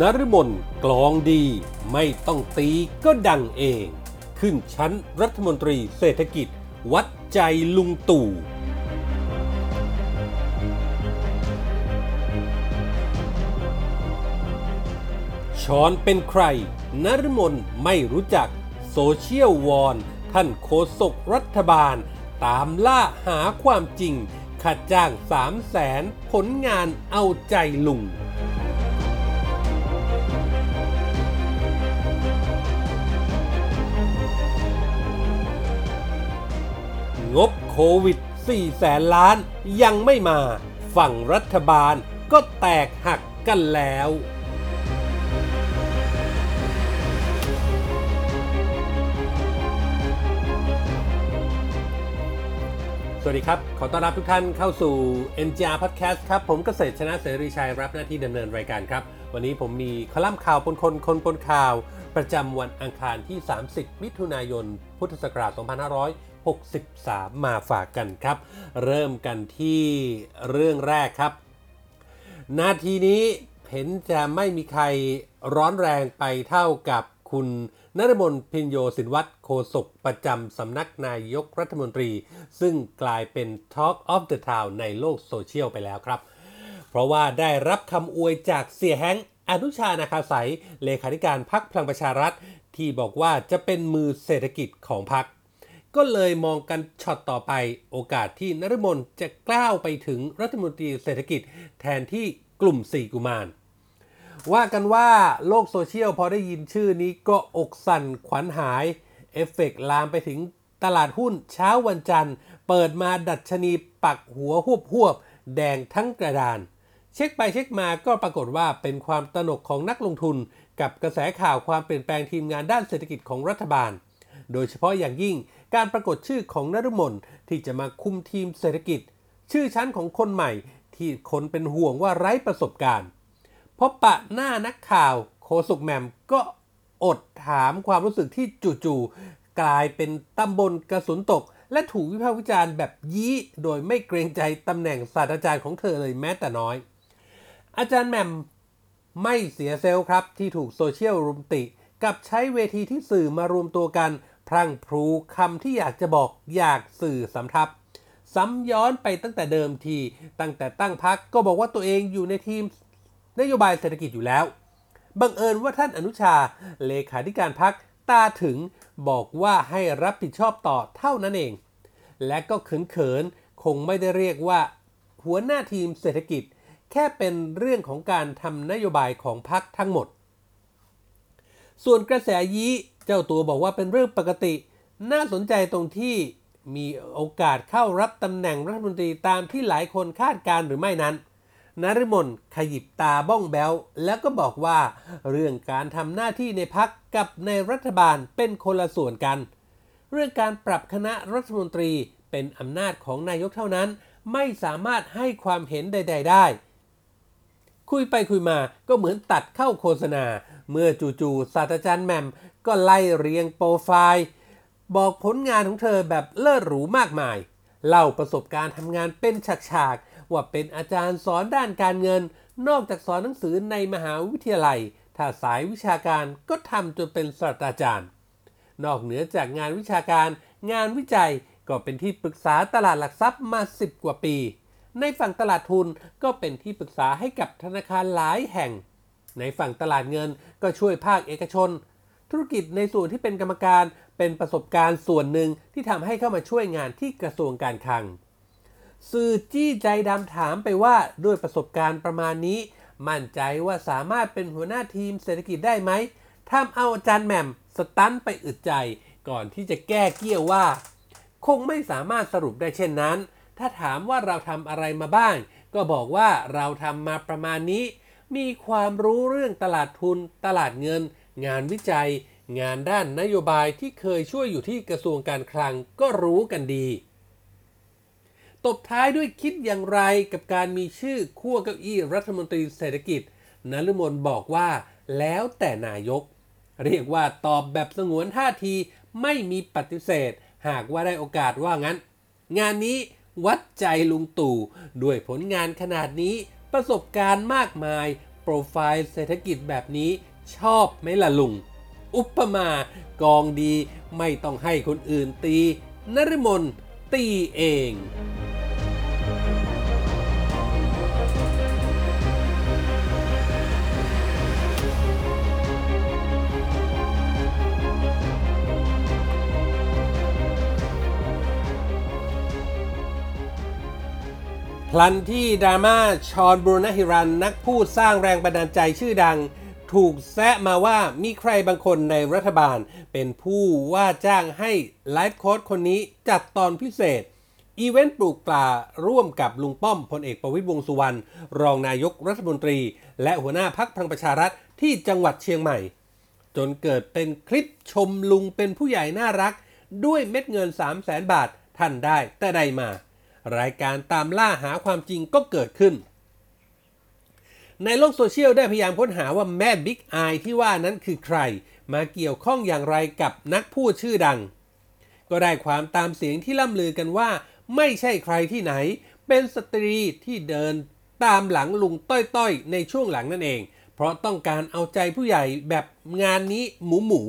นรมนกลองดี ไม่ต้องตีก็ดังเอง ขึ้นชั้นรัฐมนตรีเศรษฐกิจ วัดใจลุงตู่ช้อนเป็นใคร นรมนไม่รู้จัก โซเชียลวอนท่านโฆษกรัฐบาล ตามล่าหาความจริงขัดจ้างสามแสนผลงานเอาใจลุง งบโควิด4แสนล้านยังไม่มา ฝั่งรัฐบาลก็แตกหักกันแล้ว สวัสดีครับ ขอต้อนรับทุกท่านเข้าสู่ NGR Podcast ครับ ผมเกษตรชนะเสรีชัยรับหน้าที่ดำเนินรายการครับ วันนี้ผมมีคอลัมน์ข่าวปนคนคนปนข่าว ประจำวันอังคารที่ 30 มิถุนายน พุทธศักราช 2500 63 มาฝากกันครับ เริ่มกันที่เรื่องแรกครับ นาทีนี้เห็นจะไม่มีใครร้อนแรงไปเท่ากับคุณนรมนพินโยสินวัตรโฆษกประจำสำนักนายกรัฐมนตรี ซึ่งกลายเป็น Talk of the Town ในโลกโซเชียลไปแล้วครับ เพราะว่าได้รับคำอวยจากเสี่ยแฮงค์อนุชานาคาศัยเลขาธิการพรรคพลังประชารัฐ ที่บอกว่าจะเป็นมือเศรษฐกิจของพรรค ก็เลยมองกันช็อตต่อไปโอกาสที่นฤมลจะก้าวไปถึงรัฐมนตรีเศรษฐกิจแทนที่กลุ่มสี่กุมาร ว่ากันว่าโลกโซเชียลพอได้ยินชื่อนี้ก็อกสั่นขวัญหาย เอฟเฟกต์ลามไปถึงตลาดหุ้นเช้าวันจันทร์ เปิดมาดัชนีปักหัวหวบหวบแดงทั้งกระดาน เช็คไปเช็คมาก็ปรากฏว่าเป็นความตนกของนักลงทุน กับกระแสข่าวความเปลี่ยนแปลงทีมงานด้านเศรษฐกิจของรัฐบาล โดยเฉพาะอย่างยิ่ง การปรากฏชื่อของนฤมลที่จะมาคุมทีมเศรษฐกิจ ชื่อชั้นของคนใหม่ที่คนเป็นห่วงว่าไร้ประสบการณ์พบปะหน้านักข่าวโคสุกแหมมก็อดถามความรู้สึกที่จู่ๆกลายเป็นตำบลกระสุนตก และถูกวิพากษ์วิจารณ์แบบยี้โดยไม่เกรงใจตำแหน่งศาสตราจารย์ของเธอเลยแม้แต่น้อย อาจารย์แหม่มไม่เสียเซลล์ครับที่ถูกโซเชียลรุมติ กับใช้เวทีที่สื่อมารวมตัวกัน พรั่งพรูคำที่อยากจะบอกอยากสื่อสำทับ ซ้ำย้อนไปตั้งแต่เดิมที ตั้งแต่ตั้งพักก็บอกว่าตัวเองอยู่ในทีมนโยบายเศรษฐกิจอยู่แล้ว บังเอิญว่าท่านอนุชา เลขาธิการพักตาถึงบอกว่าให้รับผิดชอบต่อเท่านั้นเอง และก็เขินๆ คงไม่ได้เรียกว่า หัวหน้าทีมเศรษฐกิจ แค่เป็นเรื่องของการทำนโยบายของพักทั้งหมด ส่วนกระแสยี้ เจ้าตัวบอกว่าเป็นเรื่องปกติ น่าสนใจตรงที่มีโอกาสเข้ารับตำแหน่งรัฐมนตรีตามที่หลายคนคาดการ์หรือไม่นั้นนฤมลขยิบตาบ้องแบวแล้วก็บอกว่า เรื่องการทำหน้าที่ในพักกับในรัฐบาลเป็นคนละส่วนกัน เรื่องการปรับคณะรัฐมนตรีเป็นอำนาจของนายกเท่านั้น ไม่สามารถให้ความเห็นใด ๆ ได้ คุยไปคุยมาก็เหมือนตัดเข้าโฆษณา เมื่อจู่ๆศาสตราจารย์แหม่ม ก็ไล่เรียงโปรไฟล์ บอกผลงานของเธอแบบเลิศหรูมากมาย เล่าประสบการณ์ทำงานเป็นฉากๆ ว่าเป็นอาจารย์สอนด้านการเงิน นอกจากสอนหนังสือในมหาวิทยาลัย ถ้าสายวิชาการก็ทำจนเป็นศาสตราจารย์ นอกเหนือจากงานวิชาการ งานวิจัยก็เป็นที่ปรึกษาตลาดหลักทรัพย์มา 10 กว่าปี ในฝั่งตลาดทุนก็เป็นที่ปรึกษาให้กับธนาคารหลายแห่ง ในฝั่งตลาดเงินก็ช่วยภาคเอกชน ธุรกิจในส่วนที่เป็นกรรมการเป็นประสบการณ์ส่วนหนึ่งที่ทำให้เข้ามาช่วยงานที่กระทรวงการคลัง สื่อจี้ใจดำถามไปว่าด้วยประสบการณ์ประมาณนี้ มั่นใจว่าสามารถเป็นหัวหน้าทีมเศรษฐกิจได้ไหมทำเอาอาจารย์แหม่มสตันไปอึดใจ ก่อนที่จะแก้เกี้ยวว่า คงไม่สามารถสรุปได้เช่นนั้น ถ้าถามว่าเราทำอะไรมาบ้าง ก็บอกว่าเราทำมาประมาณนี้ มีความรู้เรื่องตลาดทุน ตลาดเงิน งานวิจัย งานด้านนโยบายที่เคยช่วยอยู่ที่กระทรวงการคลังก็รู้กันดี ตบท้ายด้วยคิดอย่างไรกับการมีชื่อขั้วเก้าอี้รัฐมนตรีเศรษฐกิจนฤมลบอกว่าแล้วแต่นายก เรียกว่าตอบแบบสงวนท่าทีไม่มีปฏิเสธ หากว่าได้โอกาสว่างั้น งานนี้วัดใจลุงตู่ ด้วยผลงานขนาดนี้ ประสบการณ์มากมาย โปรไฟล์เศรษฐกิจแบบนี้ ชอบไหมล่ะลุง อุปมากองดีไม่ต้องให้คนอื่นตีนริมนตีเองพลันที่ดราม่าชอนบรูนฮิรันนักพูดสร้างแรงบันดาลใจชื่อดัง ถูกแซะมาว่ามีใครบางคนในรัฐบาล เป็นผู้ว่าจ้างให้ไลฟ์โค้ดคนนี้จัดตอนพิเศษ อีเวนต์ปลูกปลาร่วมกับลุงป้อมพลเอกประวิตรวงสุวรรณรองนายกรัฐมนตรี และหัวหน้าพักพลังประชารัฐที่จังหวัดเชียงใหม่ จนเกิดเป็นคลิปชมลุงเป็นผู้ใหญ่น่ารัก ด้วยเม็ดเงิน 3 0 0แสนบาทท่านได้แต่ใดมา รายการตามล่าหาความจริงก็เกิดขึ้น ในโลกโซเชียลได้พยายามค้นหาว่าแม่บิ๊กไอที่ว่านั้นคือใคร มาเกี่ยวข้องอย่างไรกับนักพูดชื่อดัง ก็ได้ความตามเสียงที่ล่ำลือกันว่า ไม่ใช่ใครที่ไหน เป็นสตรีที่เดินตามหลังลุงต้อยๆ ในช่วงหลังนั่นเอง เพราะต้องการเอาใจผู้ใหญ่แบบงานนี้หมูหมู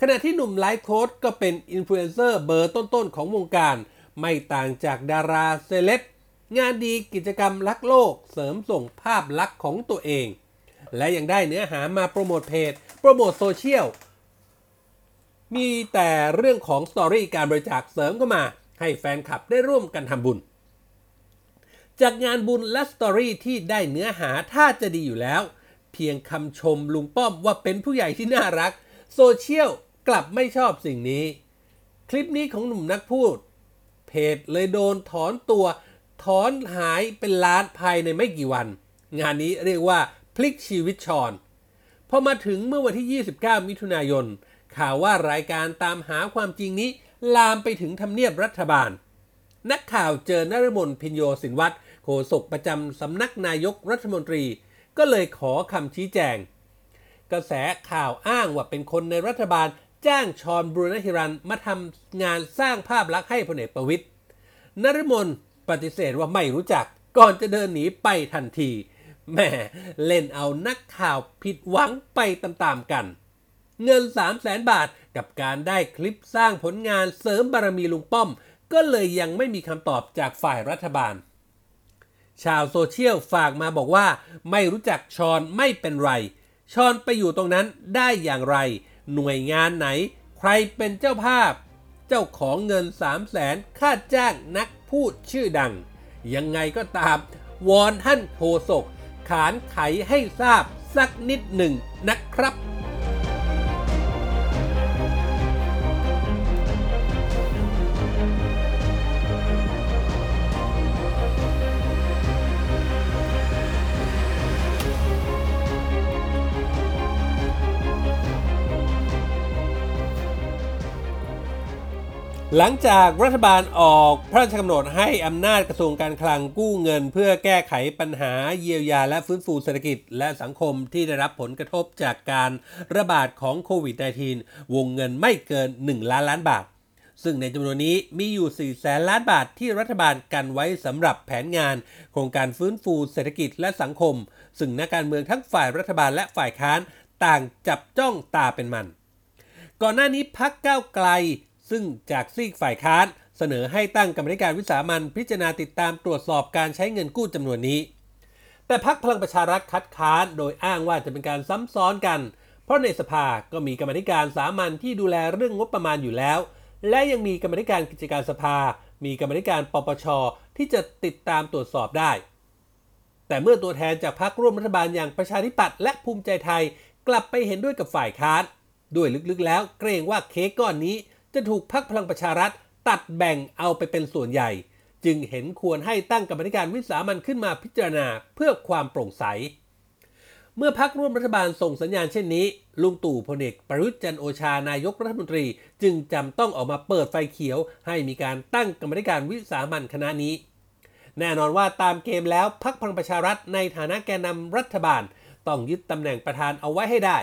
ขณะที่หนุ่ม life coach ก็เป็นอินฟลูเอนเซอร์เบอร์ต้นๆของวงการ ไม่ต่างจากดาราเซเลบ งานดีกิจกรรมรักโลกเสริมส่งภาพลักษณ์ของตัวเอง และยังได้เนื้อหามาโปรโมทเพจ โปรโมทโซเชียล มีแต่เรื่องของ story การบริจาคเสริมเข้ามา ให้แฟนคลับได้ร่วมกันทำบุญ จากงานบุญและ story ที่ได้เนื้อหาถ้าจะดีอยู่แล้ว เพียงคำชมลุงป้อมว่าเป็นผู้ใหญ่ที่น่ารัก โซเชียลกลับไม่ชอบสิ่งนี้ คลิปนี้ของหนุ่มนักพูด เพจเลยโดนถอนตัว ถอนหายเป็นล้านภายในไม่กี่วัน งานนี้เรียกว่าพลิกชีวิตชอนพอมาถึงเมื่อวันที่ 29 มิถุนายน ข่าวว่ารายการตามหาความจริงนี้ ลามไปถึงทำเนียบรัฐบาล นักข่าวเจอนรมนพินโยสินวัตรโฆษกประจำสำนักนายกรัฐมนตรี ก็เลยขอคำชี้แจง กระแสข่าวอ้างว่าเป็นคนในรัฐบาลจ้างชอนบรูนฮิรันมาทำงานสร้างภาพลักษณ์ให้พลเอกประวิตยนรมน ปฏิเสธว่าไม่รู้จัก ก่อนจะเดินหนีไปทันทีแหม่เล่นเอานักข่าวผิดหวังไปตามๆกัน เงิน 3 0 0แสนบาทกับการได้คลิปสร้างผลงานเสริมบารมีลุงป้อม ก็เลยยังไม่มีคำตอบจากฝ่ายรัฐบาล ชาวโซเชียลฝากมาบอกว่า ไม่รู้จักชอนไม่เป็นไร ชอนไปอยู่ตรงนั้นได้อย่างไร หน่วยงานไหน ใครเป็นเจ้าภาพ เจ้าของเงิน 3 0 0แสนค่าจ้างนัก พูดชื่อดัง ยังไงก็ตาม วอนท่านโทศกขานไขให้ทราบสักนิดหนึ่งนะครับ หลังจากรัฐบาลออกพระราชกำหนดให้อำนาจกระทรวงการคลังกู้เงิน เพื่อแก้ไขปัญหาเยียวยาและฟื้นฟูเศรษฐกิจ และสังคมที่ได้รับผลกระทบจากการระบาดของโควิด -19 วงเงินไม่เกิน 1 ล้านล้านบาท ซึ่งในจำนวนนี้มีอยู่ 4 แสนล้านบาทที่รัฐบาลกันไว้สำหรับแผนงาน โครงการฟื้นฟูเศรษฐกิจและสังคม ซึ่งนักการเมืองทั้งฝ่ายรัฐบาลและฝ่ายค้านต่างจับจ้องตาเป็นมัน ก่อนหน้านี้พักก้าวไกล ซึ่งจากซีกฝ่ายค้านเสนอให้ตั้งกรรมธิการวิสามันพิจารณาติดตามตรวจสอบการใช้เงินกู้จำนวนนี้ แต่พักพลังประชารัฐคัดค้านโดยอ้างว่าจะเป็นการซ้ำซ้อนกัน เพราะในสภาก็มีกรรมธิการสามัญที่ดูแลเรื่องงบประมาณอยู่แล้ว และยังมีกรรมธิการกิจการสภา มีกรรมธิการปปช ที่จะติดตามตรวจสอบได้ แต่เมื่อตัวแทนจากพรรคร่วมรัฐบาลอย่างประชาธิปัตย์และภูมิใจไทยกลับไปเห็นด้วยกับฝ่ายค้านด้วยลึกๆแล้วเกรงว่าเค้กก้อนนี้ จะถูกพรรคพลังประชารัฐ ตัดแบ่งเอาไปเป็นส่วนใหญ่ จึงเห็นควรให้ตั้งกรรมธิการวิสามันขึ้นมาพิจารณาเพื่อความโปร่งใส เมื่อพักร่วมรัฐบาลส่งสัญญาณเช่นนี้ ลุงตู่พลเอกประยุทธ์จันทร์โอชานายกรัฐมนตรี จึงจำต้องออกมาเปิดไฟเขียว ให้มีการตั้งกรรมธิการวิสามันคณะนี้ แน่นอนว่าตามเกมแล้วพักพลังประชารัฐในฐานะแกนนำรัฐบาล ต้องยึดตำแหน่งประธานเอาไว้ให้ได้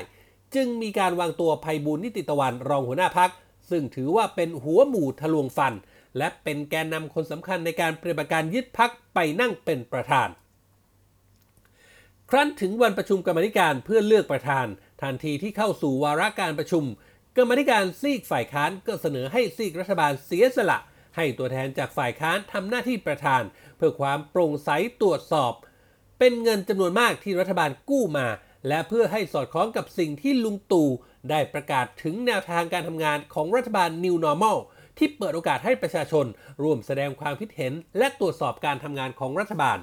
จึงมีการวางตัวภัยบูลนิติตะวันรองหัวหน้าพัก ซึ่งถือว่าเป็นหัวหมู่ทะลวงฟัน และเป็นแกนนำคนสำคัญในการปฏิบัติการยึดพักไปนั่งเป็นประธาน ครั้นถึงวันประชุมกรรมธิการเพื่อเลือกประธาน ทันทีที่เข้าสู่วาระการประชุม กรรมธิการซีกฝ่ายค้านก็เสนอให้ซีกรัฐบาลเสียสละ ให้ตัวแทนจากฝ่ายค้านทำหน้าที่ประธาน เพื่อความโปร่งใสตรวจสอบ เป็นเงินจำนวนมากที่รัฐบาลกู้มา และเพื่อให้สอดคล้องกับสิ่งที่ลุงตู่ ได้ประกาศถึงแนวทางการทำงานของรัฐบาล New Normal ที่เปิดโอกาสให้ประชาชนร่วมแสดงความคิดเห็น และตรวจสอบการทำงานของรัฐบาล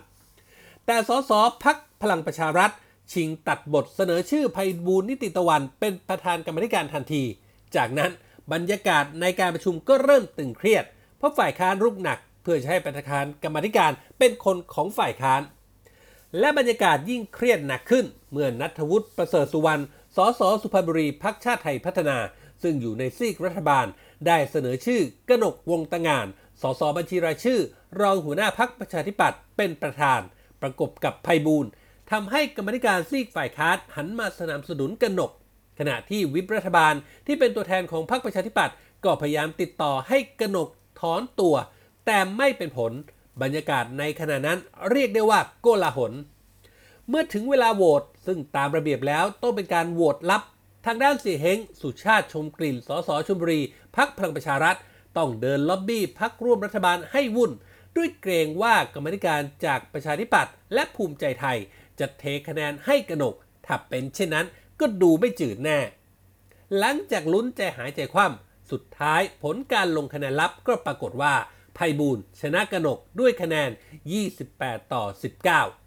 แต่สสพักพลังประชารัฐ ชิงตัดบทเสนอชื่อภัยบูลนิติตะวัน เป็นประธานกรรมธิการทันที จากนั้นบรรยากาศในการประชุมก็เริ่มตึงเครียด เพราะฝ่ายค้านรุกหนัก เพื่อจะให้ประธานกรรมธิการเป็นคนของฝ่ายค้าน และบรรยากาศยิ่งเครียดหนักขึ้น เมื่อนัทวุฒิประเสริฐสุวรรณ สสสุพรรณบุรีพักชาติไทยพัฒนา ซึ่งอยู่ในซีกรัฐบาล ได้เสนอชื่อกนกวงตะงาน สสบัญชีรายชื่อ รองหัวหน้าพักประชาธิปัตย์เป็นประธาน ประกบกับไพบูลทำให้กรรมธิการซีกฝ่ายค้านหันมาสนับสนุนกนก ขณะที่วิปรัฐบาลที่เป็นตัวแทนของพรรคประชาธิปัตย์ก็พยายามติดต่อให้กนกถอนตัว แต่ไม่เป็นผล บรรยากาศในขณะนั้นเรียกได้ว่าโกลาหล เมื่อถึงเวลาโหวตซึ่งตามระเบียบแล้วต้องเป็นการโหวตลับ ทางด้านเสียเฮงสุชาติชมกลิ่น สสชลบุรีพักพลังประชารัฐ ต้องเดินล็อบบี้พักร่วมรัฐบาลให้วุ่น ด้วยเกรงว่ากรรมธิการจากประชาธิปัตย์และภูมิใจไทย จะเทคะแนนให้กระหนก ถ้าเป็นเช่นนั้นก็ดูไม่จืดแน่ หลังจากลุ้นใจหายใจคว่ำสุดท้ายผลการลงคะแนนลับก็ปรากฏว่าไพบูลชนะกระหนกด้วยคะแนน 28 ต่อ 19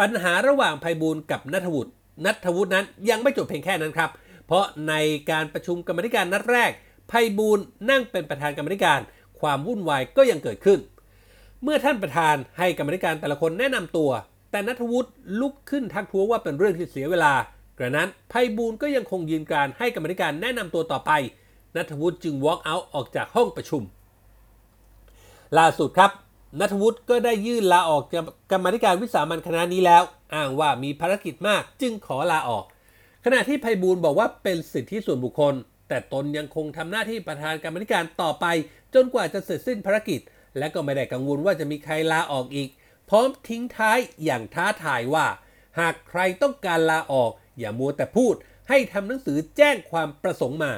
ปัญหาระหว่างไพบูลกับนัทวุฒินัทวุฒินั้นยังไม่จบเพียงแค่นั้นครับ เพราะในการประชุมกรรมธิการนัดแรกไพบูลนั่งเป็นประธานกรรมธิการ ความวุ่นวายก็ยังเกิดขึ้น เมื่อท่านประธานให้กรรมธิการแต่ละคนแนะนำตัว แต่นัทวุฒิลุกขึ้นทักท้วงว่าเป็นเรื่องที่เสียเวลากระนั้นไพบูลก็ยังคงยืนการให้กรรมธิการแนะนำตัวต่อไปนัทวุฒิจึง walk out ออกจากห้องประชุม ล่าสุดครับ นัทวุฒิก็ได้ยื่นลาออกจากกรรมธิการวิสามันคณะนี้แล้ว อ้างว่ามีภารกิจมากจึงขอลาออก ขณะที่ไพบูลบอกว่าเป็นสิทธิส่วนบุคคล แต่ตนยังคงทำหน้าที่ประธานกรรมธิการต่อไป จนกว่าจะเสร็จสิ้นภารกิจ และก็ไม่ได้กังวลว่าจะมีใครลาออกอีก พร้อมทิ้งท้ายอย่างท้าทายว่า หากใครต้องการลาออก อย่ามัวแต่พูด ให้ทำหนังสือแจ้งความประสงค์มา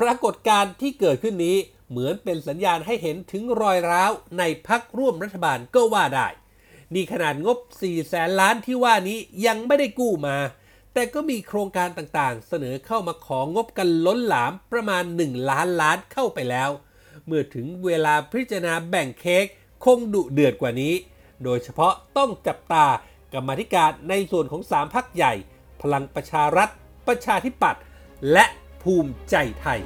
ปรากฏการณ์ที่เกิดขึ้นนี้ เหมือนเป็นสัญญาณให้เห็นถึงรอยร้าวในพักร่วมรัฐบาลก็ว่าได้ นี่ขนาดงบ 4 แสนล้านที่ว่านี้ยังไม่ได้กู้มา แต่ก็มีโครงการต่างๆ เสนอเข้ามาของงบกันล้นหลามประมาณ 1 ล้านล้านเข้าไปแล้ว เมื่อถึงเวลาพิจารณาแบ่งเค้กคงดุเดือดกว่านี้ โดยเฉพาะต้องจับตากรรมธิการในส่วนของ 3พักใหญ่ พลังประชารัฐ ประชาธิปัตย์และภูมิใจไทย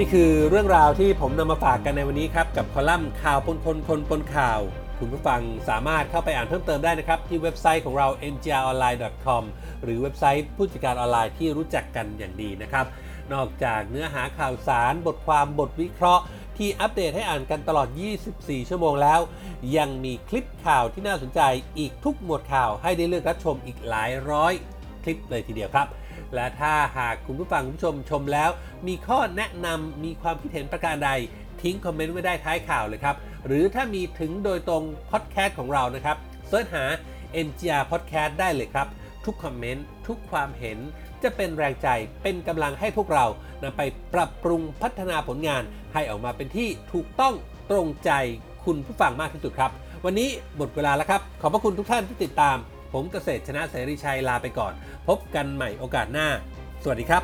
นี่คือเรื่องราวที่ผมนำมาฝากกันในวันนี้ครับ กับคอลัมน์ข่าวปนคนคนปนข่าว คุณผู้ฟังสามารถเข้าไปอ่านเพิ่มเติมได้นะครับ ที่เว็บไซต์ของเรา ngronline.com หรือเว็บไซต์ผู้จัดการออนไลน์ที่รู้จักกันอย่างดีนะครับ นอกจากเนื้อหาข่าวสาร บทความบทวิเคราะห์ ที่อัปเดตให้อ่านกันตลอด 24 ชั่วโมงแล้ว ยังมีคลิปข่าวที่น่าสนใจอีกทุกหมวดข่าวให้ได้เลือกรับชมอีกหลายร้อย คลิปเลยทีเดียวครับ และถ้าหากคุณผู้ฟังคุณผู้ชมชมแล้ว มีข้อแนะนำมีความคิดเห็นประการใด ทิ้งคอมเมนต์ไว้ได้ท้ายข่าวเลยครับ หรือถ้ามีถึงโดยตรงพอดแคสต์ของเรานะครับ search หา NGR Podcast ได้เลยครับ ทุกคอมเมนต์ทุกความเห็นจะเป็นแรงใจเป็นกำลังให้พวกเรานำไปปรับปรุงพัฒนาผลงาน ให้ออกมาเป็นที่ถูกต้องตรงใจคุณผู้ฟังมากที่สุดครับ วันนี้หมดเวลาแล้วครับ ขอบพระคุณทุกท่านที่ติดตาม ผมเกษตรชนะเสรีชัยลาไปก่อน พบกันใหม่โอกาสหน้า สวัสดีครับ